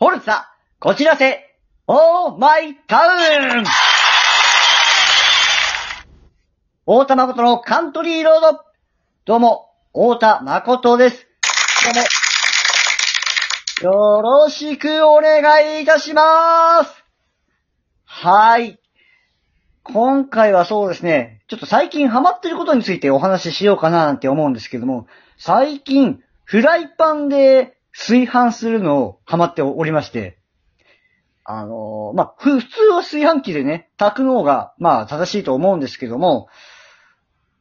フォルツァ、こちらせ、オーマイタウン大田誠のカントリーロード。どうも、大田誠です。どうも、よろしくお願いいたします。はい。今回はそうですね、ちょっと最近ハマってることについてお話ししようかななんて思うんですけども、最近、フライパンで炊飯するのをハマっておりまして、あのーまあ、普通は炊飯器でね、炊くのが、ま、正しいと思うんですけども、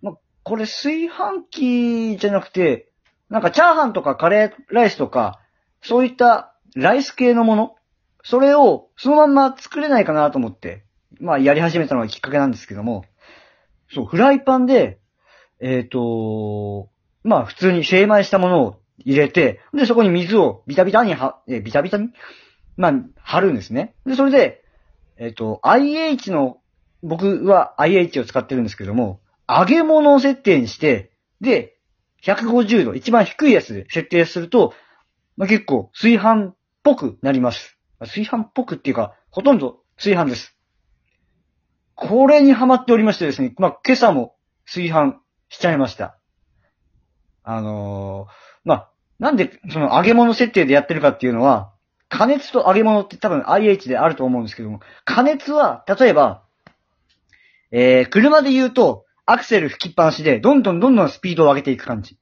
ま、これ炊飯器じゃなくて、なんかチャーハンとかカレーライスとか、そういったライス系のもの、それをそのまんま作れないかなと思って、まあ、やり始めたのがきっかけなんですけども、そう、フライパンで、えっ、と、まあ、普通に精米したものを入れて、で、そこに水をビタビタには、え、ビタビタに？まあ、貼るんですね。で、それで、えっ、と、IH の、僕は IH を使ってるんですけども、揚げ物を設定にして、で、150度、一番低いやつで設定すると、まあ、結構炊飯っぽくなります。炊飯っぽくっていうか、ほとんど炊飯です。これにハマっておりましてですね、まあ、今朝も炊飯しちゃいました。あのーまあ、なんでその揚げ物設定でやってるかっていうのは、加熱と揚げ物って多分 IH であると思うんですけども、加熱は、例えば、えー、車で言うと、アクセル吹きっぱなしで、どんどんどんどんスピードを上げていく感じ。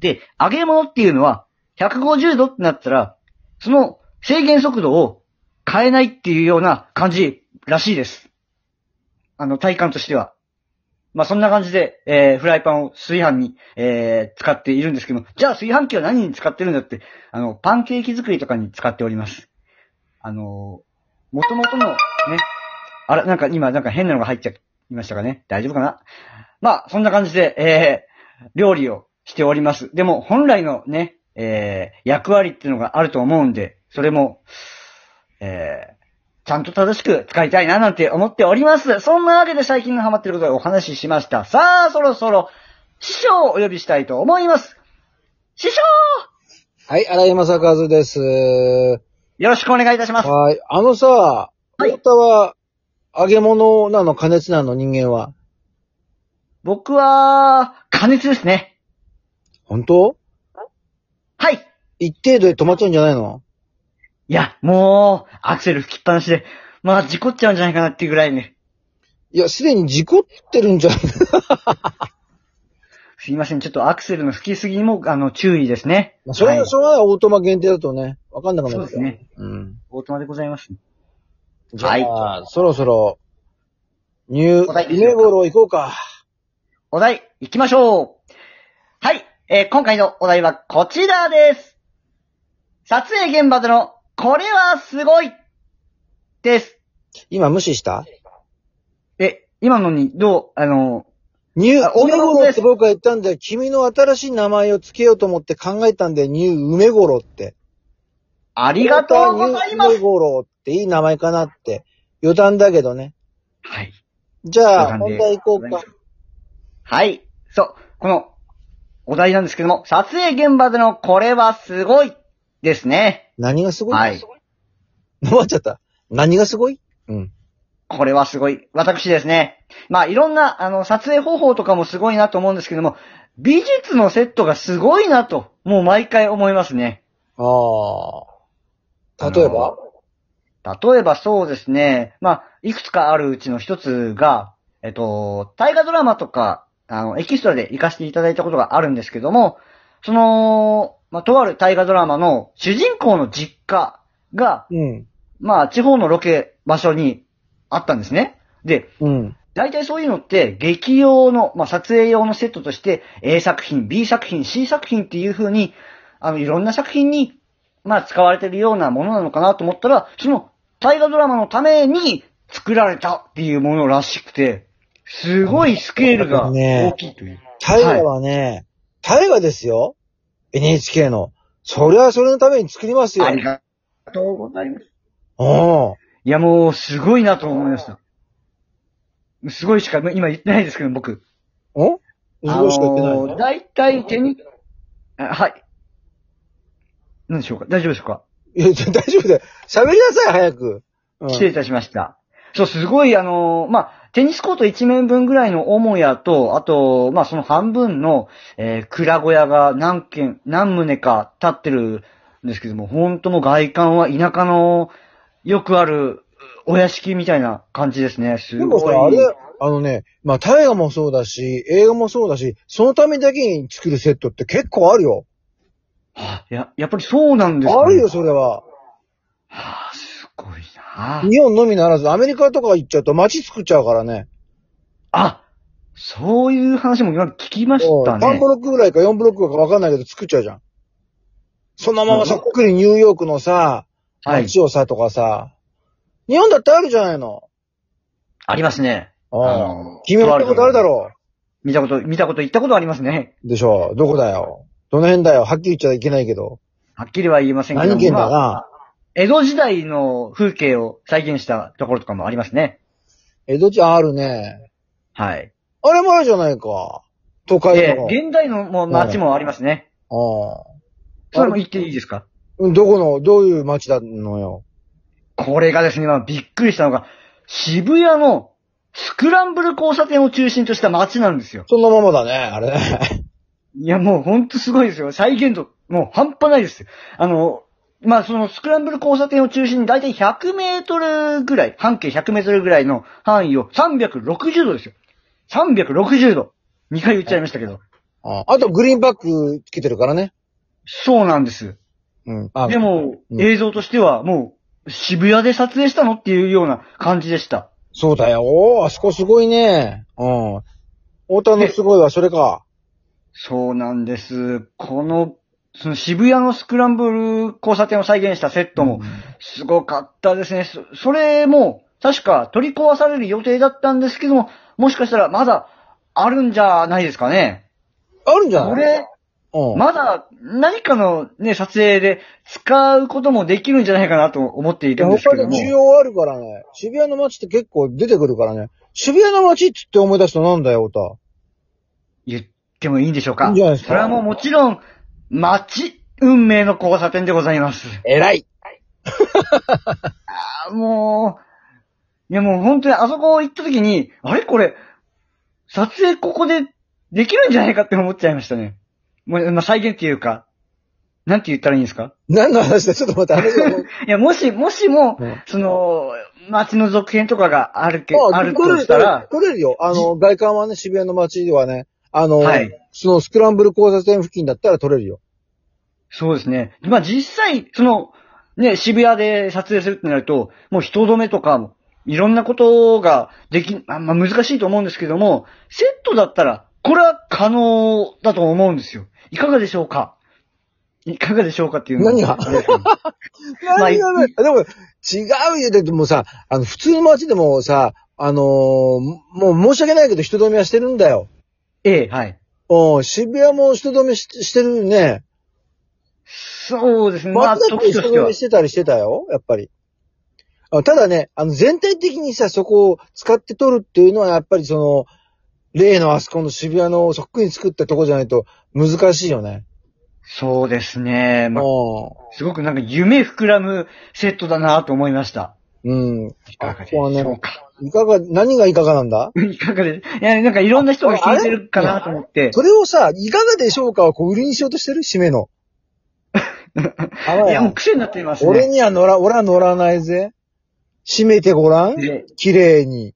で、揚げ物っていうのは、150度ってなったら、その制限速度を変えないっていうような感じらしいです。あの、体感としては。まあ、そんな感じで、えー、フライパンを炊飯に、えー、使っているんですけども、じゃあ炊飯器は何に使ってるんだって、あの、パンケーキ作りとかに使っております。あのー、元々の、ね、あら、なんか今、なんか変なのが入っちゃいましたかね？大丈夫かな？まあ、そんな感じで、えー、料理をしております。でも、本来のね、えー、役割っていうのがあると思うんで、それも、えー、ちゃんと正しく使いたいななんて思っております。そんなわけで最近のハマってることでお話ししました。さあ、そろそろ、師匠をお呼びしたいと思います。師匠はい、荒井正和です。よろしくお願いいたします。はい。あのさ、はい太田は、揚げ物なの加熱なの人間は？僕は、加熱ですね。本当？はい。一定度で止まっちゃうんじゃないの？いや、もう、アクセル吹きっぱなしで、まあ、事故っちゃうんじゃないかなっていうぐらいね。いや、すでに事故ってるんじゃない？すいません、ちょっとアクセルの吹きすぎにも、あの、注意ですね。それははいしょうがない、オートマ限定だとね、わかんなくなるそうですね。うん。オートマでございます。じゃあ、そろそろ、入夢頃行こうか。お題、行きましょう。はい、えー今回のお題はこちらです。撮影現場での、これはすごいです。今無視した？え、今のに、どう、あの、ニューあ、梅頃って僕は言ったんだよ。君の新しい名前を付けようと思って考えたんだよ。ニュー梅頃って。ありがとうございます。梅頃っていい名前かなって。余談だけどね。はい。じゃあ、余談で本題行こうか。はい。そう。この、お題なんですけども、撮影現場でのこれはすごいですね。何がすごい？はい。終わっちゃった。何がすごい？うん。これはすごい。私ですね。まあ、いろんな、あの、撮影方法とかもすごいなと思うんですけども、美術のセットがすごいなと、もう毎回思いますね。ああ。例えば？例えばそうですね。まあ、いくつかあるうちの一つが、えっと、大河ドラマとか、あの、エキストラで行かせていただいたことがあるんですけども、その、まあ、とある大河ドラマの主人公の実家が、うん。まあ、地方のロケ場所にあったんですね。で、うん。大体そういうのって、劇用の、まあ、撮影用のセットとして、A 作品、B 作品、C 作品っていう風に、あの、いろんな作品に、まあ、使われてるようなものなのかなと思ったら、その、大河ドラマのために作られたっていうものらしくて、すごいスケールが大きいという。大河はね、大河ですよ。NHK の。それはそれのために作りますよ。ありがとうございます。うん。いや、もう、すごいなと思いました。すごいしか今言ってないですけど、僕。お？すごいしか言ってないの？あのー大体手に、あはい。何でしょうか？大丈夫でしょうか？いや、大丈夫だよ。喋りなさい、早く。うん失礼いたしました。そう、すごい、あのーまあ、テニスコート一面分ぐらいの母屋と、あと、まあ、その半分の、えー、蔵小屋が何軒、何棟か建ってるんですけども、本当もう外観は田舎のよくあるお屋敷みたいな感じですね。すごい。でもさ、あれ、あのね、まあ、大河もそうだし、映画もそうだし、そのためだけに作るセットって結構あるよ。はあや、やっぱりそうなんですか、ね、あるよ、それは。はあ、すごいな。日本のみならず、アメリカとか行っちゃうと街作っちゃうからね。あ、そういう話も今聞きました3ねブ。ロックぐらいか4ブロックかわかんないけど作っちゃうじゃん。そのままそっくりニューヨークのさ、はい。街をさとかさ、日本だってあるじゃないの。ありますね。ああ君も見たことあるだろ見たこと、見たこと、言ったことありますね。う。でしょどこだよ。どの辺だよ。はっきり言っちゃいけないけど。はっきりは言いませんけども。何県だまあな。江戸時代の風景を再現したところとかもありますね。江戸地あるね。はい。あれもあるじゃないか。都会えの。現代のもう街もありますね。あそれも言っていいですか？あ。どこの、どういう街なのよ？これがですね、まあ、びっくりしたのが、渋谷のスクランブル交差点を中心とした街なんですよ。そのままだね、あれね。いや、もうほんとすごいですよ。再現度、もう半端ないですよ。あの、まあ、そのスクランブル交差点を中心にだいたい100メートルぐらい、半径100メートルぐらいの範囲を360度ですよ。360度。2回言っちゃいましたけど。ああとグリーンバックつけてるからね。そうなんです。うん。あでも、うん映像としてはもう、渋谷で撮影したのっていうような感じでした。そうだよ。おーあそこすごいね。うん。太田のすごいはそれか。そうなんです。この、その渋谷のスクランブル交差点を再現したセットも、すごかったですね。そそれも、確か取り壊される予定だったんですけども、もしかしたらまだあるんじゃないですかね。あるんじゃない？これ、うん。まだ何かのね、撮影で使うこともできるんじゃないかなと思っているんですけども。他で需要あるからね。渋谷の街って結構出てくるからね。渋谷の街って言って思い出すとなんだよ、太言ってもいいんでしょうかいいんじゃないですか？それはもうもちろん、街、運命の交差点でございます。田。偉い。あーもう、いやもう本当にあそこ行った時に、あれ？これ、撮影ここでできるんじゃないかって思っちゃいましたね。もう、まあ、再現っていうか、なんて言ったらいいんですか？何の話だ？ちょっと待って、あれ。いや、もし、もしも、うんその、街の続編とかがあるけ、あるとしたら、撮れるよ。あの、外観はね、渋谷の街ではね、あの、はいそのスクランブル交差点付近だったら撮れるよ。そうですね。まあ、実際、その、ね、渋谷で撮影するってなると、もう人止めとかも、いろんなことができ、あまあ、難しいと思うんですけども、セットだったら、これは可能だと思うんですよ。いかがでしょうか？いかがでしょうかっていうの何が？何が？ね、でも、違うよ。だってもうさ、あの、普通の街でもさ、あのーもう申し訳ないけど人止めはしてるんだよ。ええ、はい。うん、渋谷も人止めししてるね。そうですね。まあ、人止め。してたりしてたよ、やっぱり。あただね、あの、全体的にさ、そこを使って撮るっていうのは、やっぱりその、例のあそこの渋谷のそっくりに作ったとこじゃないと難しいよね。そうですね。まあ、うすごくなんか夢膨らむセットだなと思いました。ん。うん。いかがでしょうか。いかが、何がいかがなんだ？いかがで、いや、なんかいろんな人が聞いてるかなと思って。それをさ、いかがでしょうか？をこう売りにしようとしてる？締めの。あいや、もう癖になっていますね。俺には乗ら、俺は乗らないぜ。締めてごらん？で綺麗に。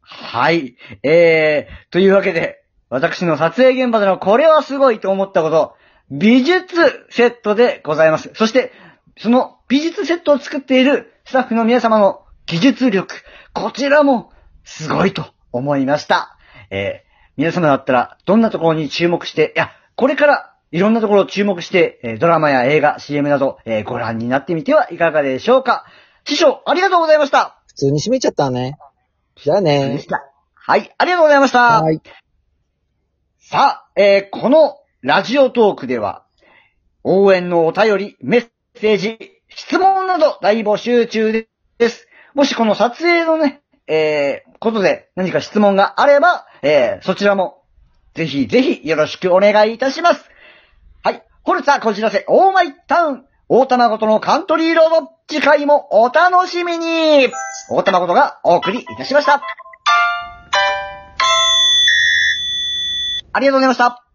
はい。えー、というわけで、私の撮影現場でのこれはすごいと思ったこと、美術セットでございます。そして、その美術セットを作っているスタッフの皆様の技術力、こちらもすごいと思いました。えー、皆様だったらどんなところに注目して、いや、これからいろんなところを注目して、えードラマや映画、CM など、えーご覧になってみてはいかがでしょうか。師匠、ありがとうございました。普通に締めちゃったね。じゃあね。はい、ありがとうございました。はい。さあ、えーこのラジオトークでは、応援のお便り、メッセージ、質問など大募集中です。もしこの撮影のね、えーことで何か質問があれば、えーそちらも、ぜひぜひよろしくお願いいたします。はい。ホルツァこじらせ、オーマイタウン。大玉ごとのカントリーロード、次回もお楽しみに大玉ごとがお送りいたしました。ありがとうございました。